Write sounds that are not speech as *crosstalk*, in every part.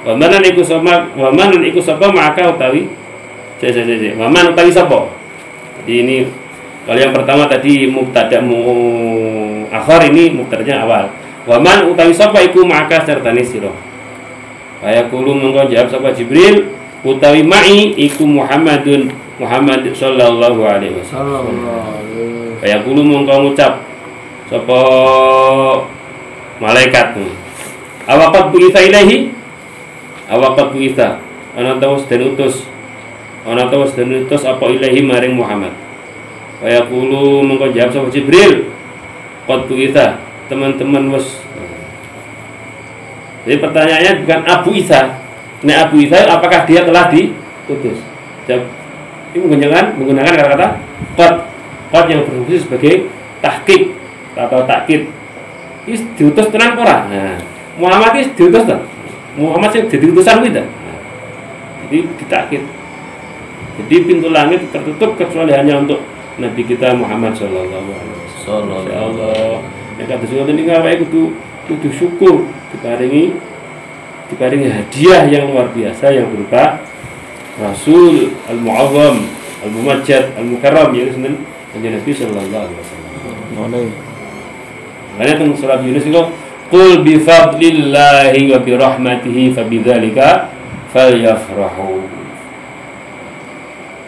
Wa manan iku sapa wa manan iku sapa maka utawi cek cek cek wa man utawi sapa. Jadi ini kalau yang pertama tadi mubtada mu akhir ini mubtadanya awal. Wa man utawi sapa iku maka sertane sira. Kaya kulo mengko jawab sapa Jibril utawi ma'i iku Muhammadun Muhammad sallallahu alaihi wasallam. Kaya kulo mengko ngucap sapa malaikat awaqat bu'itha ilaihi awaqat bu'itha ana tawas dan utus. Ana tawas dan utus apa ilahi maring Muhammad. Kaya kulo mengko jawab sapa Jibril. Qad bu'itha teman-teman wis. Jadi pertanyaannya bukan Abu Isa. Nah Abu Isa apakah dia telah diutus Jawab Ini menggunakan menggunakan kata-kata Qad. Qad yang berfungsi sebagai tahkik atau takkit diutus tenang ora? Nah Muhammad is diutus tak Muhammad sih jadi utusan kita nah, jadi ditakit jadi pintu langit tertutup kecuali hanya untuk Nabi kita Muhammad Shallallahu Alaihi Wasallam. Allah. Yang kata surat ini ngapain kudu kudu syukur diparingi diparingi hadiah yang luar biasa yang berupa Rasul al-Mu'azzam al-Mumajjad al-Mukarram yaitu senen Nabi Shallallahu Alaihi Wasallam. Makanya tentang surat Yunus itu Qul bi fadlillahi wa bi rahmatihi fa bidzalika falyafrahu.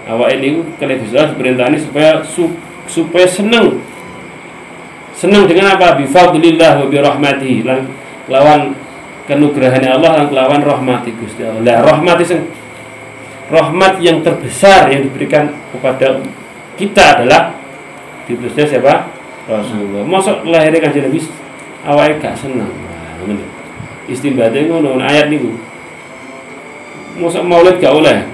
Awak ini kalau bisa perintah ini supaya supaya senang senang dengan apa bi fadlillah wa bi rahmatihi lawan kenugrahan Allah dan lawan rahmati Gusti Allah. Lah rahmat itu rahmat yang terbesar yang diberikan kepada kita adalah diutusnya siapa? Rasulullah. Masuk lahirnya kanjeng Nabi awalnya gak senang. Nah. Istinbate ngono ayat niku. Masuk maulid gak oleh.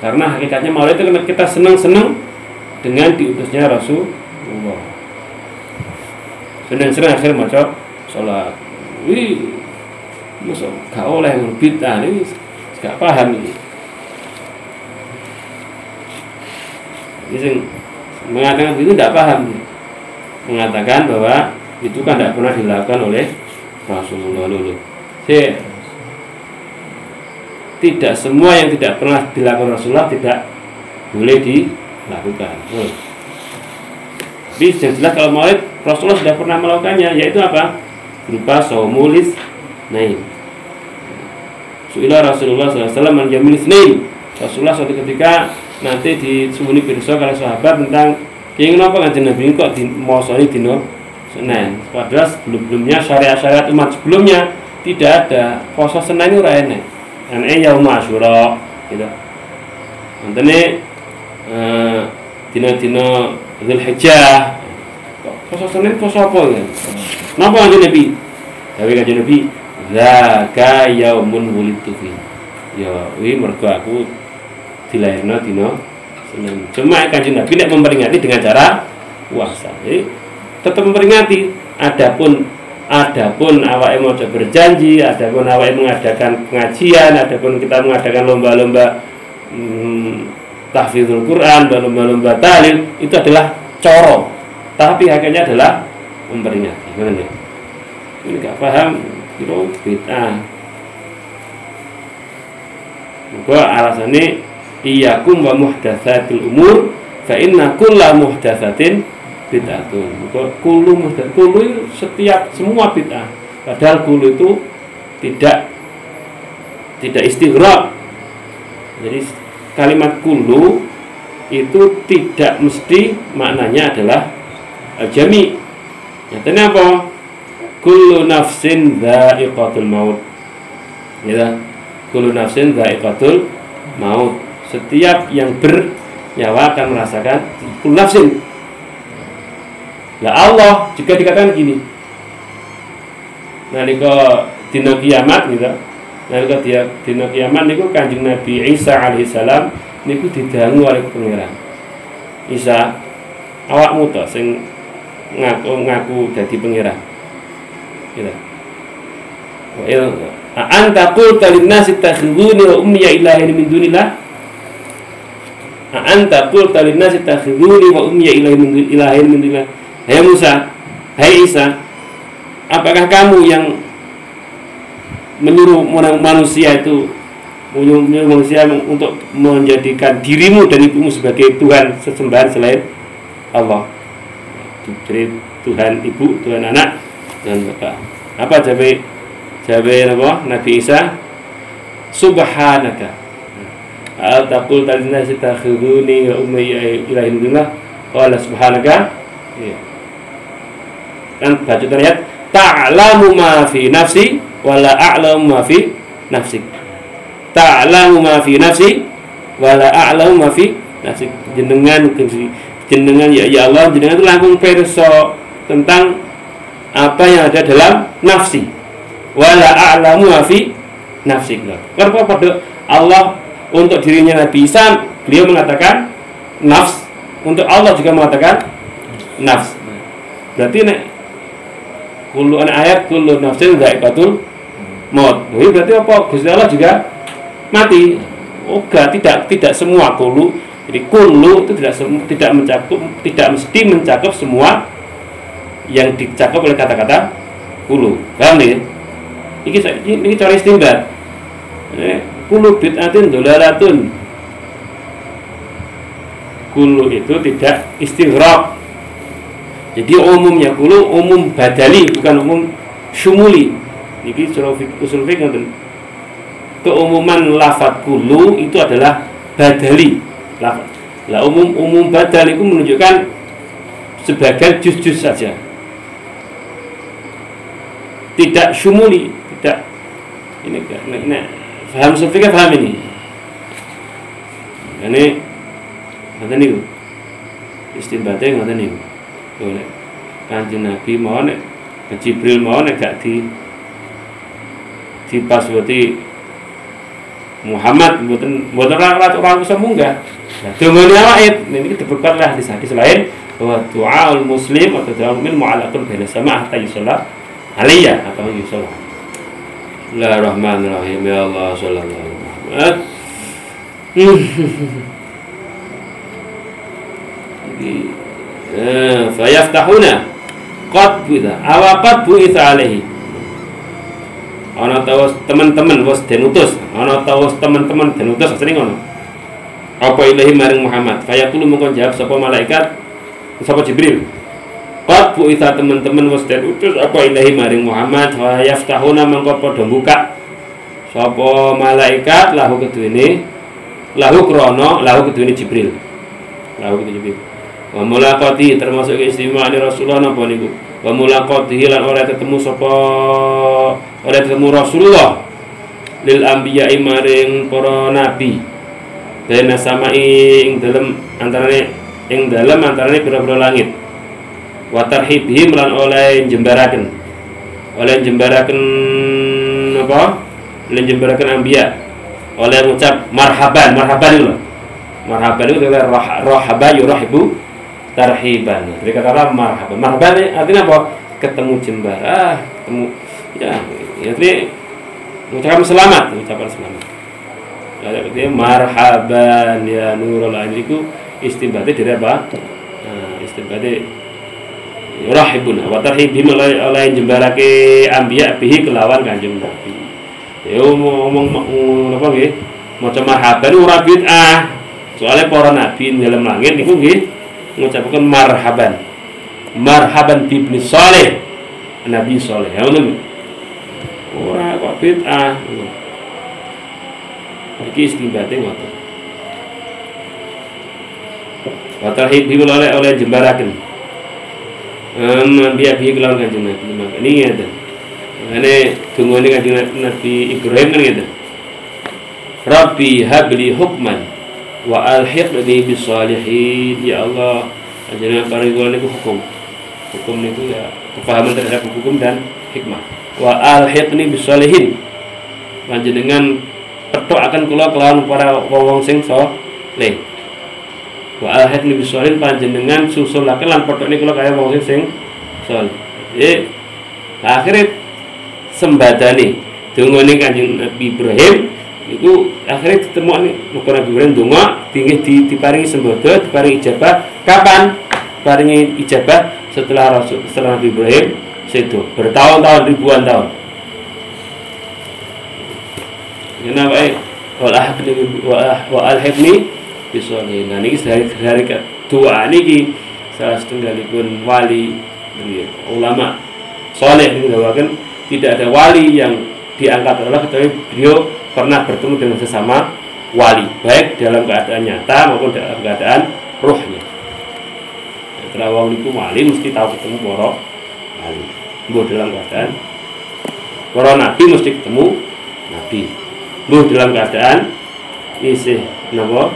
Karena hakikatnya maulid itu kita senang-senang dengan diutusnya Rasulullah. Senang-senang akhir maca sholat. Wih, masuk gak oleh bid'ah ini gak paham ini. Ini mengatakan itu tidak paham mengatakan bahwa itu kan tidak pernah dilakukan oleh Rasulullah dulu. Si tidak semua yang tidak pernah dilakukan Rasulullah tidak boleh dilakukan. Oh. tapi yang jelas kalau maulid Rasulullah sudah pernah melakukannya yaitu apa? Berupa somulis naim Su'ilah Rasulullah SAW menjamin Isnin Rasulullah suatu ketika nanti disembunyi pirsa kalau sahabat tentang ingin apa kan Nabi? Kok di mosoni dino Senin padahal sebelum-sebelumnya syariat-syariat umat sebelumnya tidak ada. Poso Senin itu ora enek ene yaum Asyura gitu. Nanti eh dino-dino Zulhijjah poso Senin poso apa ya napa kanjeng Nabi? Tapi kanjeng Nabi zaka yaumun wulidtu fi. Ya wi mergo aku dilahirno dina Senin. Cuma kanjeng Nabi nek memperingati dengan cara puasa. Jadi tetap memperingati. Adapun adapun awak mau berjanji, adapun awak mengadakan pengajian, adapun kita mengadakan lomba-lomba hmm, tahfidzul Quran, lomba-lomba talil itu adalah coro. Tapi hakikatnya adalah memperingati. Gimana Ini gak paham, kira bid'ah. Gua alasannya iyyakum wa muhdatsatil umur fa inna kulla muhdatsatin bid'atun. Kullu muhdatsat kullu setiap semua bid'ah. Padahal kullu itu tidak tidak istighraq. Jadi kalimat kullu itu tidak mesti maknanya adalah jami. Nyatanya apa? Kullu nafsin dha'iqatul maut. Ya. Kullu nafsin dha'iqatul maut setiap yang bernyawa akan merasakan nafsin. Lah Allah juga dikatakan gini. Nalika dina kiamat gitu. Nalika dia dina kiamat niku Kanjeng Nabi Isa alaihissalam niku didangu oleh pangeran. Isa awakmu to sing ngaku ngaku dadi pangeran. Gitu. Wa anta qulta lin-nasi takhuduni wa ummi ilahin min dunillah anta qulta linnasi takhuduni wa ummi ilahin min dunillah. Hai Musa, hai Isa, apakah kamu yang menyuruh manusia itu menyuruh manusia untuk menjadikan dirimu dan ibumu sebagai Tuhan sesembahan selain Allah? Jadi Tuhan ibu Tuhan anak dan bapak. Apa jabe jabe apa? Nabi Isa subhanaka. Al taqul talina sitakhuduni wa ummi ilahin billah qala subhanaka. Iya. Kan? Baca ayat ta'lamu ma fi nafsi wala a'lamu ma fi nafsik ta'lamu ma fi nafsi wala a'lamu ma fi nafsik jenengan jenengan ya ya Allah jenengan itu langsung perso tentang apa yang ada dalam nafsi. Wala a'lamu ma fi nafsik kenapa pada Allah untuk dirinya Nabi Isa beliau mengatakan nafs untuk Allah juga mengatakan nafs. Berarti nek Kullu an ayat kullu nafsin dha'iqatul maut. Jadi berarti apa? Gusti Allah juga mati. Oh, enggak, tidak tidak semua kullu. Jadi kullu itu tidak tidak mencakup tidak mesti mencakup semua yang dicakup oleh kata-kata kullu. Paham nih? Ini ini cara istimbat. Kullu bid'atin dolaratun. Kullu itu tidak istighraq jadi umumnya kulu umum badali bukan umum syumuli. Ini usul fikih Keumuman lafat kulu itu adalah badali lafat. Lah umum umum badal itu menunjukkan sebagai jus-jus saja. Tidak syumuli, tidak ini ini, ini paham fikih paham ini. Ini ngoten niku. Istinbate ngoten niku oleh kanjeng Nabi mau nek Jibril mau nek gak di di paswati Muhammad mboten mboten ora ora bisa munggah. Dongane ini diperkuat lah di hadis lain bahwa doaul muslim atau doa mukmin mu'allaqun baina sama hatta yusalla alaiya atau yusalla. Bismillahirrahmanirrahim ya Allah sallallahu alaihi wasallam. *laughs* Jadi Eh, fayaftahuna qad buitha awa qad buitha alaihi. Ana tawas teman-teman was den utus. Ana tawas teman-teman den utus sering ngono. Apa ilahi maring Muhammad? Fayaqulu mungkon jawab sapa malaikat? Sapa Jibril? Qad buitha teman-teman was den utus apa ilahi maring Muhammad? Fayaftahuna mengko padha buka sapa malaikat? Lahu keduwene lahu krono lahu keduwene Jibril. Lahu keduwene Jibril wa mulaqati termasuk keistimewaan Rasulullah napa niku? Wa mulaqati lan ora ketemu sapa? Ora ketemu Rasulullah. Lil anbiya'i maring para nabi. Bena sama ing dalam antarane ing dalam antarane pira-pira langit. Wa tarhibhim lan oleh jembaraken oleh jembaraken apa? Oleh jembaraken anbiya. Oleh mengucap marhaban marhaban itu marhaban itu adalah rahaba yurahibu tarhiban. Jadi kata marhaban. Marhaban artinya apa? Ketemu jembara, ketemu ya, ya jadi ucapan selamat, ucapan selamat. Ya, artinya marhaban ya nurul ain itu istinbati dari apa? Nah, istinbati rahibun wa tarhibim oleh jembarake ambiya bihi kelawan kanjeng Nabi. Ya ngomong apa nggih? Maca marhaban ora bid'ah. Soalnya para nabi dalam langit niku nggih mengucapkan marhaban. Marhaban bibni soleh nabi soleh ya ngono ora kok bid'ah. Iki istinbate ngoten wa tarhib oleh oleh jembaraken. Um, biya bi kelawan kanjeng Nabi. Maka ini ngeten. Ini tunggu ini kanjeng Nabi Ibrahim kan ngeten. Rabbi habli hukman wa alhiqni bis salihin ya Allah ajarnya paring niku hukum. Hukum niku ya kepahaman terhadap hukum dan hikmah. Wa alhiqni bis salihin panjenengan petok akan kula kelawan para wong sing saleh. Wa alhiqni bis salihin panjenengan susulaken lan petokne kula kaya wong sing sing saleh. Eh akhirnya sembadani. Dungane kanjeng Nabi Ibrahim itu akhirnya ketemu nih muka Nabi Ibrahim tinggi di diparingi sembodo diparingi ijabah. Kapan? Paringi ijabah setelah Rasul setelah Nabi Ibrahim bertahun-tahun ribuan tahun. Kenapa eh? Wal ahqni wa alhibni bisolihin nah ini dari dari kedua ini salah setunggalipun wali ulama soleh ini tidak ada wali yang diangkat oleh kecuali beliau pernah bertemu dengan sesama wali baik dalam keadaan nyata maupun dalam keadaan rohnya karena wong itu wali mesti tahu ketemu para wali. Bu dalam keadaan para nabi mesti ketemu nabi. Bu dalam keadaan isi nama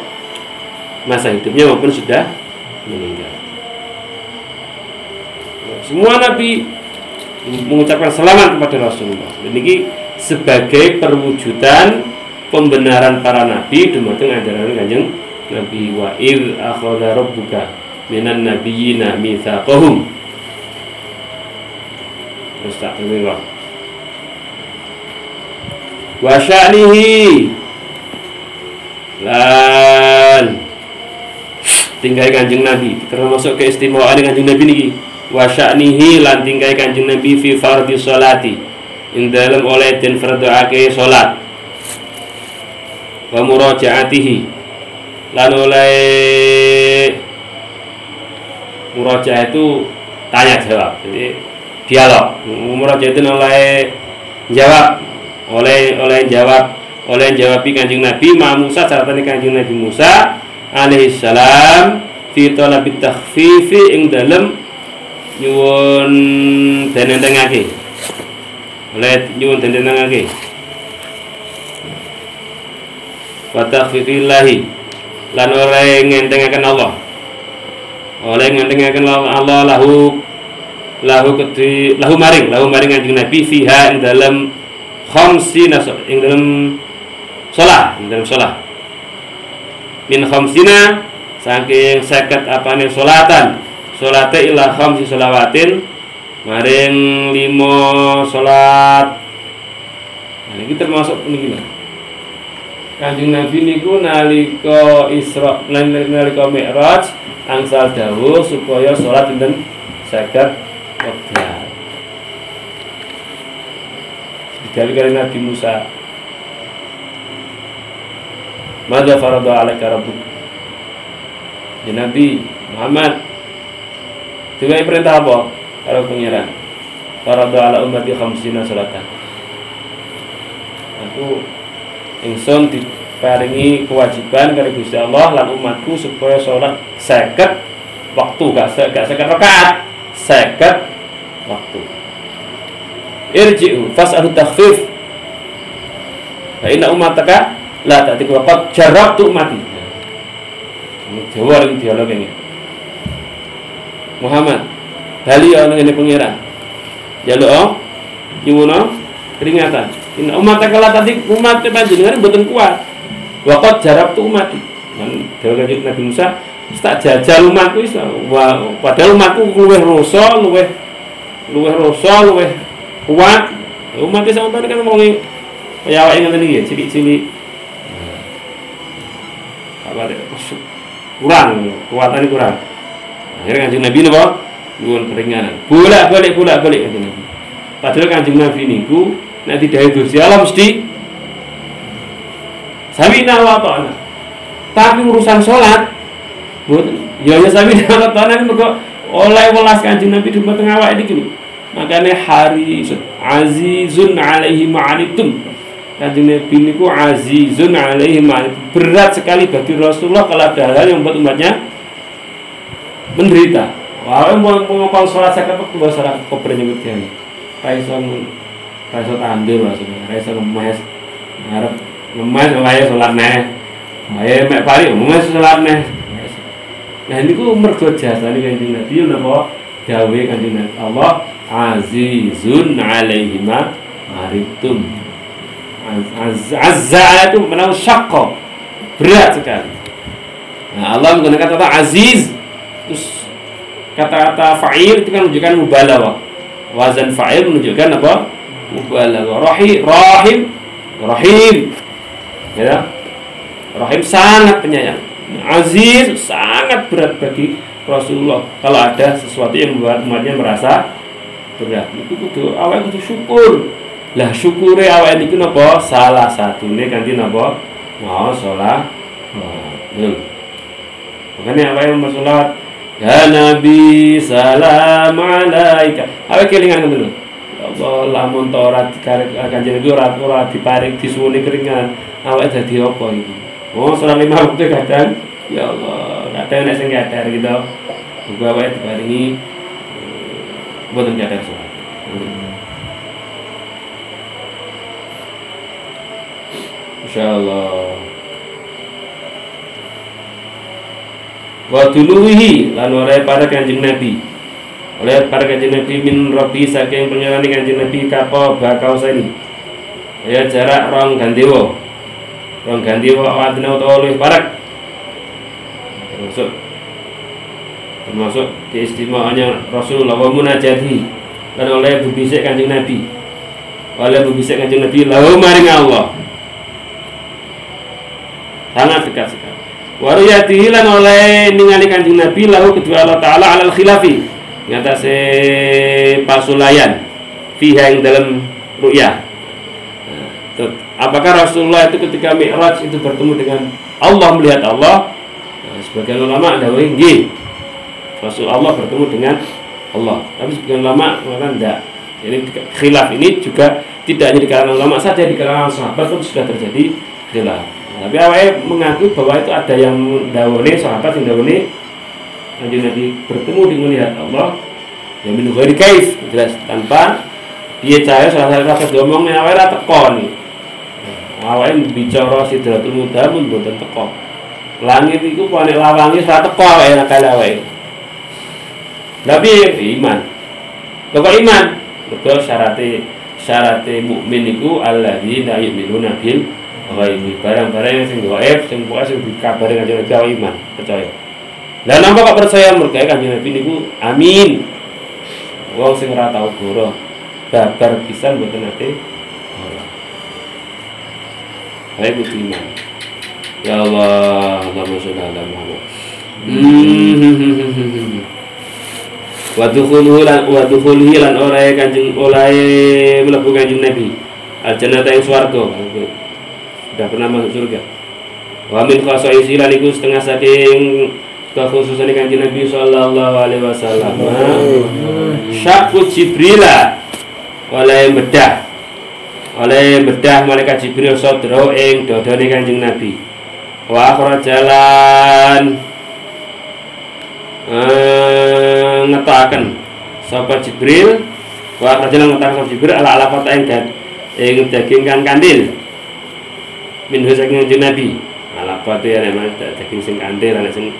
masa hidupnya maupun sudah meninggal. Semua nabi mengucapkan selamat kepada Rasulullah. Dan ini sebagai perwujudan pembenaran para nabi dumateng ajaran Kanjeng Nabi wa id akhadha rabbuka minan nabiyyina mitsaqahum. Astagfirullah. Wa sya'nihi lan tinggal kanjeng Nabi termasuk keistimewaan kanjeng Nabi niki wa sya'nihi lan tingkai Kanjeng Nabi fi fardhi sholati ing dalem oleh den fardhoake salat wa murajaatihi. Lan oleh murajaah itu tanya jawab jadi dialog. Murajaah itu oleh jawab oleh oleh jawab oleh jawab kanjeng Nabi Ma Musa carane kanjeng Nabi Musa alaihi salam fi talabit takhfifi ing dalem nyuwun denendengake oleh nyuwun denendengake wa takhfifillahi lan oleh ngentengaken Allah. Oleh ngentengaken Allah lahu lahu kedhi lahu maring lahu maring kanjeng Nabi fiha ing dalam khamsina ing dalam salat ing dalam salat min khamsina saking seket apane salatan salate ila khamsi salawatin maring limo salat. Nah ini termasuk ini Kanjeng Nabi niku nalika Isra nalika Mi'raj angsal dawuh supaya salat dinten 50 wekdal. Dikali kali Nabi Musa. Mada farada alaika rabbuk. Ya Nabi Muhammad. Juga perintah apa? Kalau pengiran Faradu ala ummati khamsina salatan. Aku Ingsun diparingi kewajiban dari Gusti Allah lan umatku supaya sholat seket waktu gak se gak seket rakaat seket waktu. Irji'u fas'alu takhfif. Fa inna umataka la ta'tiku waqad jarabtu umati Jawa ini dialog ini. Muhammad bali ya ngene pangeran. Jaluk oh nyuwun peringatan. Inna umat kala tadi umat panjenengan mboten kuat. Waqat jarab tu umat man dewe kanjeng Nabi Musa tak jajal umatku padahal umatku luweh rasa luweh luweh rasa luweh kuat. Umat iki sampeyan kan ngomongi kaya awake ngene iki cilik-cilik. Apa kurang kekuatan kurang. Akhirnya kanjeng Nabi napa nyuwun keringanan. Bolak balik bolak balik kanjeng Nabi padahal kanjeng Nabi niku nek tidak Gusti Allah mesti samina wa ta'ala tapi urusan sholat mboten. Ya ya samina wa ta'ala mergo oleh welas kanjeng Nabi di tengah awake iki makanya hari azizun alaihi ma'anitum kanjeng Nabi niku azizun alaihi ma'anitum berat sekali bagi Rasulullah kalau ada hal yang membuat umatnya menderita. Wah, mau mau sholat saya waktu bahasa Arab koper nyebut kiai. Raiso raiso tandur maksudnya, raiso ngemes, ngarep ngemes wae sholat neh. Wae mek pari ngemes sholat neh. Nah ini ku mergo jasa nih kanjeng Nabi napa gawe kanjeng Nabi Allah azizun alaihi ma maritum. Azza itu menawa syakko berat sekali. Nah Allah menggunakan kata aziz kata-kata fa'il itu kan menunjukkan mubalaghah. Wazan fa'il menunjukkan apa? Mubalaghah. Rahim rahim rahim. Ya. Rahim sangat penyayang. Aziz sangat berat bagi Rasulullah. Kalau ada sesuatu yang membuat umatnya merasa berat itu kudu awal kudu syukur. Lah syukure awake niku napa? Salah satune kanthi napa? Mau salat hmm. makanya awake mau salat ya nabi salam alaika awake kelingan ngoten ya Allah lamun ta ora dikarek kanjeng Nabi ora ora diparing disuwuni keringan. Awake dadi apa iki? Oh salat lima waktu kadang. Ya Allah kadang nek sing kadar gitu gua awake diparingi mboten kadar salat. Insyaallah wa tuluhi lan oleh para kanjeng Nabi. Oleh para kanjeng Nabi min rabbi saking pangeran kanjeng Nabi kapo bakau sani ya jarak rong gandewa rong gandewa adna utawa luwih parak termasuk termasuk keistimewaannya Rasulullah wa munajati dan oleh berbisik kanjeng Nabi. Oleh berbisik kanjeng Nabi lahu maring Allah. Sangat dekat sekali waruyatihi lan oleh ningali kanjeng Nabi lahu kedua Allah Ta'ala alal khilafi. Ngatasi pasulayan fiha yang dalam ru'yah. Nah, apakah Rasulullah itu ketika Mi'raj itu bertemu dengan Allah melihat Allah? Nah, sebagian ulama ada Rasul Allah bertemu dengan Allah. Tapi sebagian ulama mengatakan tidak ini khilaf ini juga tidak hanya di kalangan ulama saja di kalangan sahabat pun sudah terjadi khilaf tapi awalnya mengaku bahwa itu ada yang dawani sahabat yang dawani Kanjeng Nabi bertemu dengan melihat Allah yang minum ghairi kaif. Jelas tanpa dia cahaya salah satu kata ngomongnya awalnya teko nih awalnya bicara sidratul muda pun buatan teko. Langit itu panik lawangi salah teko awalnya nakal awalnya tapi iman. Kok iman? Betul syaratnya syaratnya mukmin itu alladzina yu'minuna bil ini barang-barang sing gaib sing pokoke sing dikabari kanjeng Nabi iman percaya. Lah napa kok percaya? Mergo kanjeng Nabi niku amin. Wong sing ora tau babar pisan mboten nate Hai iman. Ya Allah Allahumma sholli ala Muhammad. *laughs* Wadukhuluhu lan wadukhuluhi lan orae kanjeng olae mlebu kanjeng Nabi. Al jannata ing swarga sudah pernah masuk surga? Wa min khasaisi lan iku setengah saking kekhususan kanjeng Nabi sallallahu alaihi wasallam. Syakku jibrila oleh bedah. Oleh bedah malaikat jibril sodro ing dodone kanjeng Nabi. Wa jalan eh, ngetaken sapa jibril. Wa jalan ngetaken sapa jibril ala ala kota ing daging kan kandil minhu saking kanjeng Nabi. Ala kuatu ya memang daging sing kantil ana sing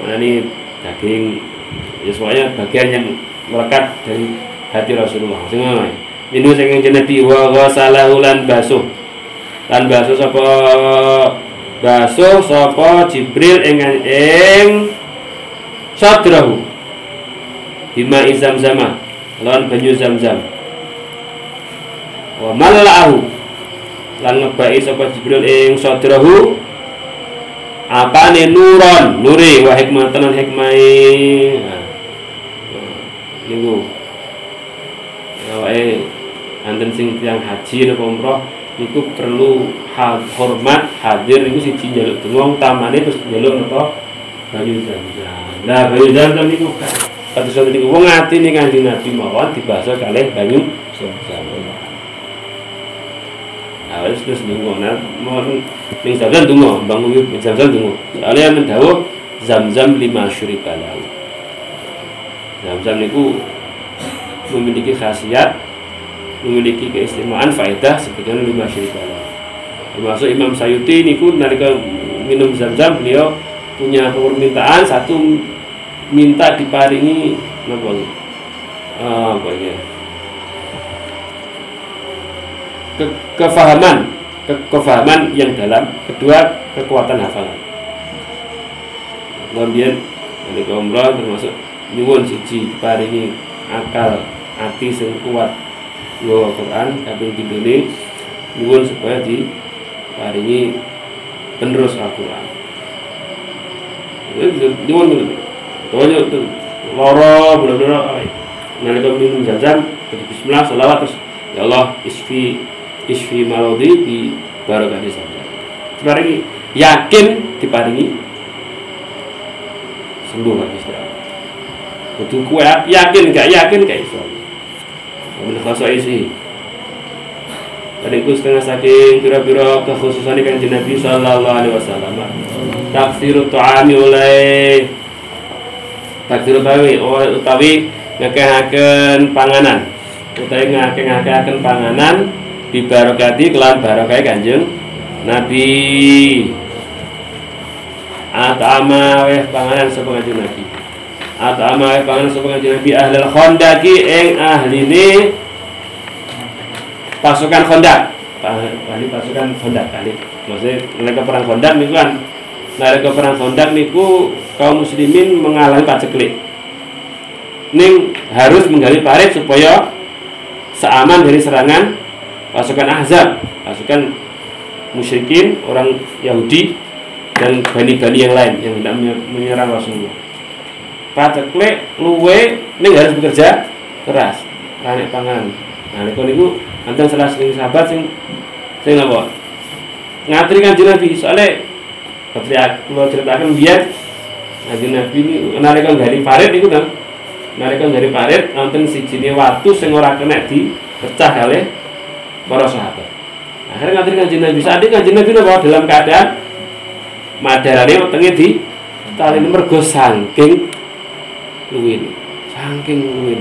mana ini daging. Ya semuanya bagian yang melekat dari hati Rasulullah. Sing ngono minhu saking kanjeng Nabi wa ghasalahu lan basuh. Lan basuh sapa? Basuh sapa Jibril ing ing sadrahu. Bima izam zama lawan banyu zam-zam. Wa mala'ahu lan ngebai sapa Jibril ing sadrahu apane nuron? Nuri wa hikmatan hikmai nah, niku. Awake anten sing tiyang haji napa umroh niku perlu hormat hadir niku siji njaluk donga tamane terus njaluk napa? Banyu zam-zam. Nah banyu zam-zam niku kados niku wong ati ning Kanjeng Nabi mawon dibasa kalih banyu zam-zam harus terus dungo nah ning zam-zam dungo bang uyup zam-zam dungo soalnya yang mendawuh zam-zam lima syuribalahu zam-zam niku memiliki khasiat memiliki keistimewaan faedah sebetulnya lima syuribalahu termasuk Imam Sayuti niku nalika minum zam-zam beliau punya permintaan satu minta diparingi apa ah, apa ya ke, kefahaman ke, kefahaman yang dalam. Kedua kekuatan hafalan. Kemudian dari umrah termasuk nyuwun siji diparingi akal hati sing kuat. Nggawa Quran kaping pindhone nyuwun supaya diparingi penerus Al-Qur'an. Nyuwun ngono Pokoknya loro bener-bener nalika minum jam-jam bismillah selawat terus ya Allah isfi isfi marodi di barokati sabda diparingi yakin diparingi? Sembuh lagi istirahat kudu kue yakin gak? Yakin gak iso? Min isi. Tadi ku setengah saking pira-pira kekhususan ikan Nabi sallallahu alaihi wasallam. Taksiru tu'ami oleh taksiru utawi utawi ngakehaken panganan. Utawi ngakehaken panganan dibarokati kelan barokai Kanjeng Nabi. Atama weh panganan sapa Kanjeng Nabi. Atama weh panganan sapa Kanjeng Nabi? Ahlul khondaki ing ahline pasukan Honda ahli pasukan Honda ahli. Maksudnya mereka perang Honda niku kan. Mereka perang Honda niku kaum muslimin mengalami paceklik ning harus menggali parit supaya seaman dari serangan pasukan Ahzab pasukan musyrikin orang Yahudi dan bani-bani yang lain yang tidak menyerang Rasulullah. Paceklik luwe ning harus bekerja keras. Ranek pangan. Nah niku Anten salah sing sahabat sing sing apa? Ngatri kanjeng Nabi. Soalnya ketika kula ceritakan biar kanjeng Nabi ini nalika dari parit niku kan. Nalika dari parit wonten sijine watu sing ora kena di pecah kali para sahabat. Akhirnya ngatri kanjeng Nabi. Saat ini kanjeng Nabi napa dalam keadaan madarane wetenge di tali mergo saking luwih. Saking luwih.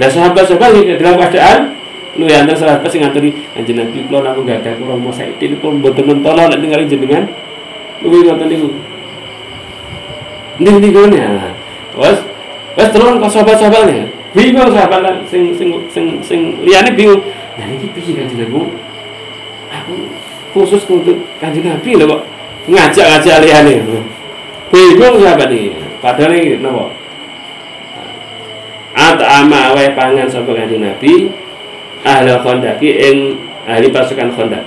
Nah sahabat-sahabat yang dalam keadaan lu yang antara sahabat sing ngaturi anjing Nabi kula namung gadah kula mau saiki kula mboten mentolo nek ningali jenengan luwih ngoten niku. Ning niku ya. Wes wes telon kok sahabat-sahabatnya. Bingung sahabat sing sing sing sing liyane bingung. Nah iki piye kanjeng Nabi? Aku khusus untuk kanjeng Nabi lho kok ngajak-ngajak liyane. Bingung sahabat iki. Padahal iki napa? at'ama wae pangan sapa Kanjeng Nabi ahli khondaki ing ahli pasukan khondak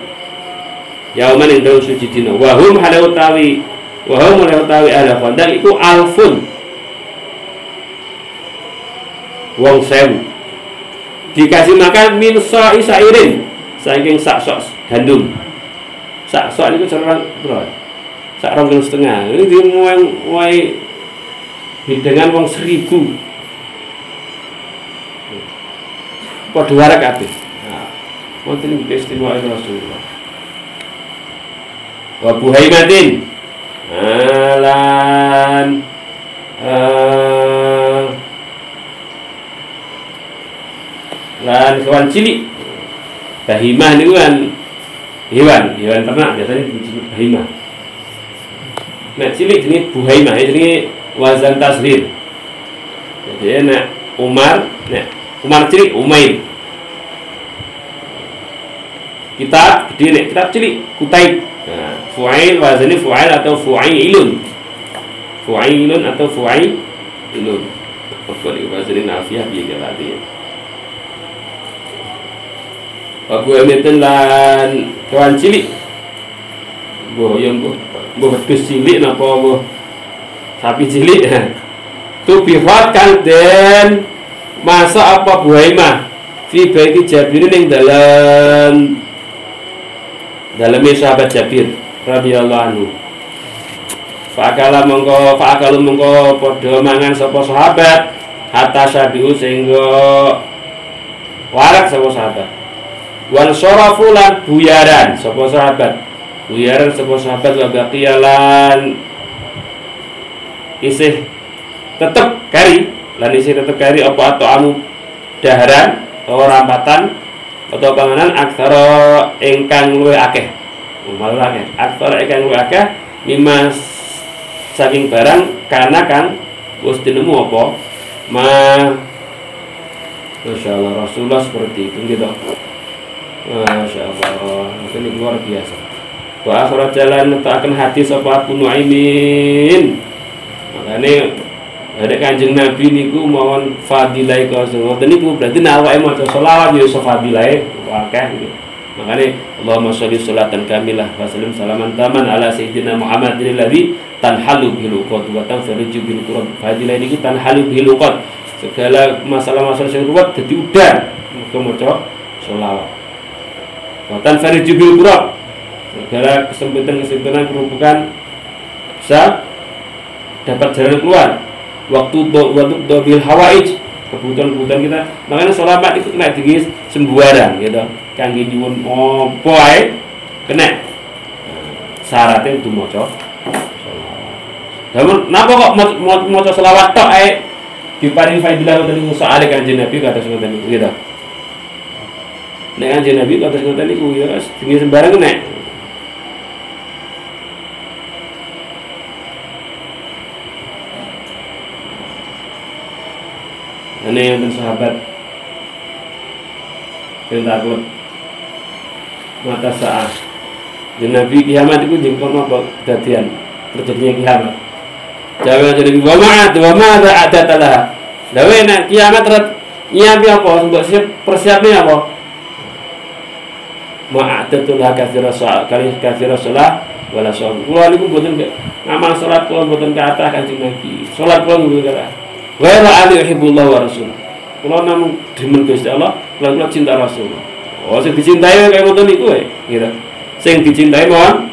yauman ing dawu suci dina wa hum hale utawi wa hum hale utawi ahli khondak iku alfun wong sewu. Dikasih makan min sa'i sairin. Saking sak sok gandum. Sak sok itu cerang bro sak rong setengah. Ini dia mau hidangan wong seribu. Padha warak kabeh. Nah, wonten iki istimewa Rasulullah. Wa buhaimatin. Alan lan hewan cilik. Bahimah niku kan. Hewan, hewan ternak biasanya disebut bahimah. Nah, cilik jenis buhaimah, ini wazan tasrir. Jadi nak Umar, nak Umar cilik Umair kitab gede nek kitab cilik Kutaib nah, Fuail wazannya Fuail atau Fuailun. Fuailun atau Fuailun. Pokoknya wazannya nafiah biar tadi Abu Emitin lan kawan cilik. Boh yang Boh betus cilik napa boh Sapi cilik. *laughs* Tu bihot kan den. Masa apa buhaimah fi baiti Jabir ning dalam dalam sahabat Jabir radhiyallahu anhu. Fakala mongko fakalu mongko padha mangan sapa sahabat hatta sabiu sehingga warak sapa sahabat wan sarafu lan buyaran. Sapa sahabat? Buyaran sapa sahabat wa baqiyalan. Isih tetep kari lan isi tetep kari apa atau anu daharan atau rampatan atau panganan aksara ingkang luwe akeh. Malu akeh. Aksara ingkang luwe akeh lima saking barang karena kan wis dinemu apa? Ma Masya Allah Rasulullah seperti itu gitu Masya Allah. Ini luar biasa. Wa akhirat jalan akan hati sopa Abu Nuaimin. Makanya ada kanjeng Nabi niku mohon fadilai kau ngoten niku berarti nawa maca selawat ya iso fadilai. Wakah gitu. Makanya Allahumma sholli sholatan kamilah wa sallim salaman taman ala sayyidina Muhammadin alladzi tanhalu bil uqad wa tanfariju bil qurab. Fadilah niku tanhalu bil uqad. segala masalah-masalah yang ruwet mergo maca selawat Watan Farid Jubil Kurab segala kesempitan-kesempitan kerupukan bisa dapat jalan keluar. Waktu waktu dobil hawaij kebutuhan-kebutuhan kita. Makanya selamat itu kena tinggi sembuaran gitu. Kangge nyuwun opo ae kena. Syaratnya untuk maca namun napa kok maca selawat tok diparing faidah tadi soal kanjeng Nabi kata niku gitu nek kanjeng Nabi kata ngoten niku ya sembarang kena Ini yang sahabat. Yang takut mata saat. Dan Nabi kiamat itu jengkol apa kejadian. Terjadinya kiamat. Jawa jadi wa ma'at wa ma'at ada talah Dawe nak kiamat nyiapi apa? Siap persiapnya apa ma'atatul katsira salat kali katsira salat wala salat kula niku mboten ngamal mboten ke atas kanjeng Nabi salat kula mboten ke atas Ghairu ali yuhibbullah wa rasul. Kula namung demen Gusti Allah, kula kula cinta Rasul. Oh, sing dicintai kaya ngoten niku wae, gitu. Sing dicintai mohon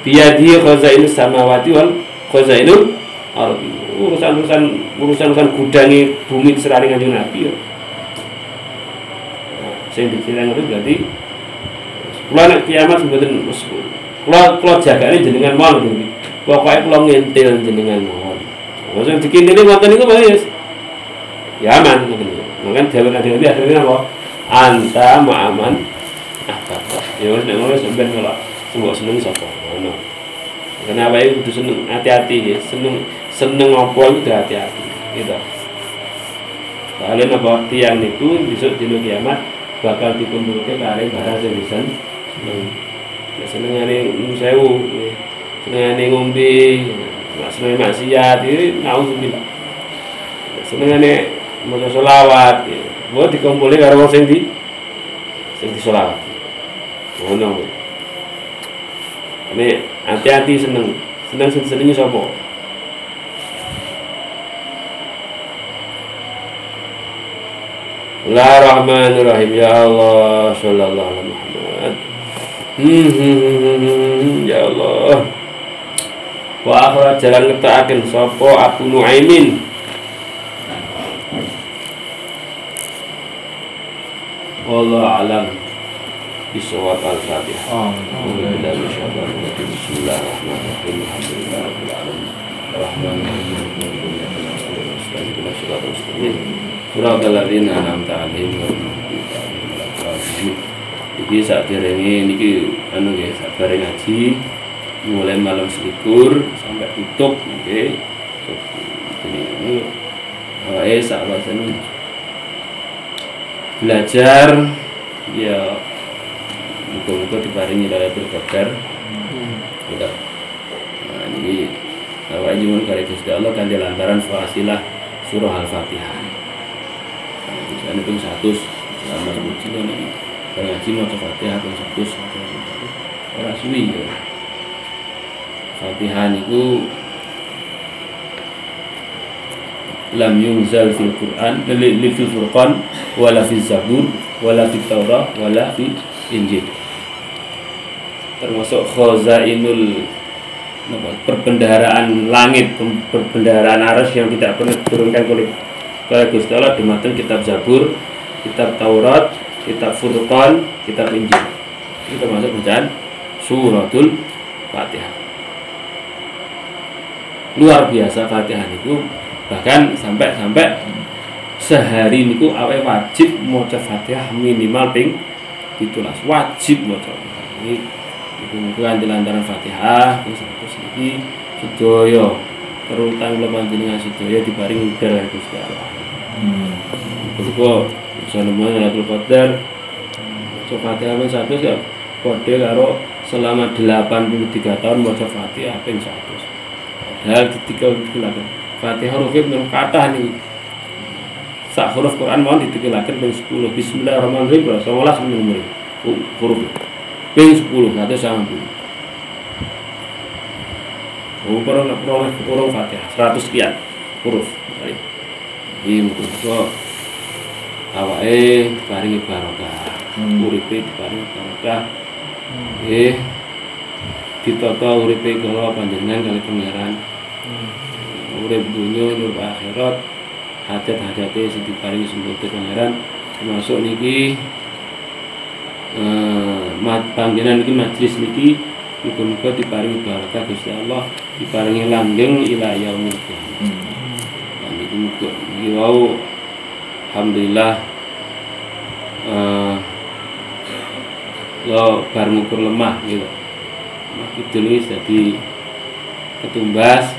biyadi khazainus samawati wal khazainul ardi. Urusan-urusan urusan-urusan gudangi bumi serari kanjeng Nabi ya. Sing dicintai ngoten berarti kula nek kiamat mboten kula kula jagane jenengan mawon Pokoknya kula ngintil jenengan mawon. Maksudnya dikintili ngoten niku Pak Yus. Ya aman ngoten. Mungkin jawab kanjeng Nabi akhirnya apa? Anta ma'aman? Ya wis nek ngono sampean kalau sembuh seneng sapa? Ngono. Karena apa itu seneng, hati-hati ya. Seneng seneng apa itu hati-hati. Gitu. Kalian apa tiang niku besok dino kiamat bakal dikumpulke kare barang sing bisa seneng. Ya senengane sewu, senengane ngombe, Nah, seneng maksiat ini naudzubillah. Senengane maca selawat. Buat dikumpulin karo wong sing di sing selawat. Ngono. Ini hati-hati seneng. Seneng sing senengi sapa? Bismillahirrahmanirrahim. Ya Allah, sallallahu alaihi. Hmm, hmm, hmm, hmm, ya Allah. Wa akhra jalan ngetakaken sapa Abu Nuaimin? Wallahu alam. Bisawab al-fatihah. Bismillahirrahmanirrahim. Alhamdulillahirabbil alamin Rahmanirrahim Suratul ladzina an'amta 'alaihim Iki saat direnge niki anu nggih sak bareng ngaji mulai malam selikur sampai tutup oke okay. jadi ini eh sahabat ini belajar ya muka-muka diparingi Qadar hmm. gitu nah ini awak jumun kare Gusti Allah kan lantaran fasilah surah Al-Fatihah nah, misalnya pun satu selama sebulan ini ngaji mau Fatihah pun satu orang suwi ya. Fatihah niku lam yunzal fil Quran li fil Furqan wala fil Zabur wala fil Taurah wala fil Injil. Termasuk khazainul perbendaharaan langit perbendaharaan aras yang tidak pernah diturunkan oleh oleh Gusti Allah di matan kitab Zabur kitab Taurat kitab Furqan kitab Injil. Itu termasuk bacaan suratul Fatihah. Luar biasa Fatihah niku. Bahkan sampai sampai sehari niku awe wajib maca Fatihah minimal ping ditulas wajib maca. Ini iku bukan lantaran Fatihah terus terus iki sedaya terutang kula panjenengan sedaya diparing udara Gusti Allah. Hmm. Kok nemuin Lailatul Qadar Fatihah ping 100 ya kode karo selama 83 tahun maca Fatihah ping 100 hal ketika ditikilakan Fatihah huruf itu kata nih. Sak huruf Quran mau ditikilakan ping 10 Bismillahirrahmanirrahim. Kalau seolah sebelum huruf. Ping 10 satu sama peroleh huruf Fatihah. 100 sekian huruf. Bismillahirrahmanirrahim. Muga awake paringi barokah. Hmm. Uripe diparingi barokah. Nggih. Ditata uripe kula panjenengan kali pangeran. Urip dunya urip akhirat. Hajat-hajate sing diparingi sembunyi pangeran termasuk niki eh mat panggenan niki majelis niki muga-muga diparingi barokah Gusti Allah, diparingi langgeng ila yaumil qiyamah. Hmm. Niki muga niki wau alhamdulillah eh lo bar ngukur lemah gitu. Kidul wis dadi ketumbas.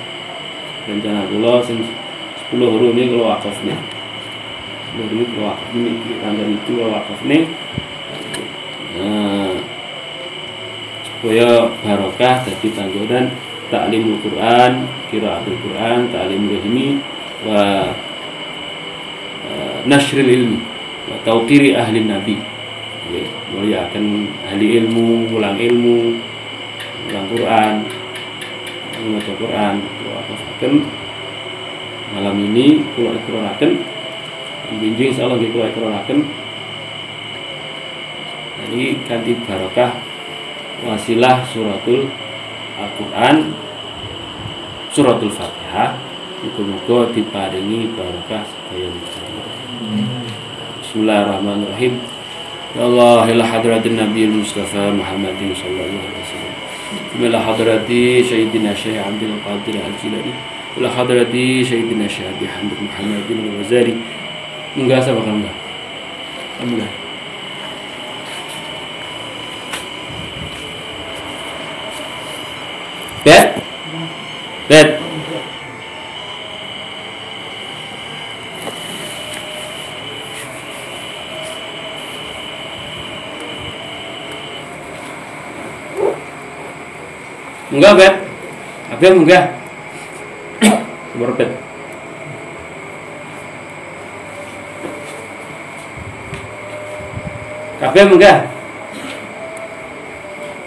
Rencana kula sing 10 huruf ini kalau wakaf nih. 10 huruf ini kalau wakaf ini tanggal itu kalau wakaf nih. Nah, supaya barokah jadi tanggungan taklimul Quran, kiraatul Quran, taklim ilmi wa nasril ilmi wa tauqiri ahli nabi. Ya, muliakan ahli ilmu, ulang ilmu, ulang Quran, membaca Quran, wakafaken malam ini kula ikraraken binjing insyaallah nggih kula ikraraken jadi kanthi barokah wasilah suratul Al-Qur'an suratul Fatihah. Muga-muga diparingi barokah sedaya Bismillahirrahmanirrahim Ya Allah ila hadratin Nabi Mustafa Muhammadin sallallahu alaihi wasallam ila hadrati Sayyidina Syekh Abdul Qadir Al-Jilani ila hadrati Sayyidina Syekh Abi Hamid Muhammadin Al-Wazari enggak sama enggak Alhamdulillah Bet Bet Enggak, Bet. Abang enggak. Nomor Bet. Kabeh enggak.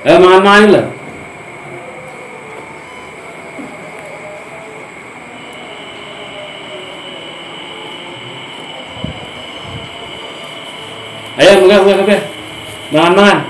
Eh mangan-mangan lah. Ayo enggak enggak kabeh. Mangan-mangan.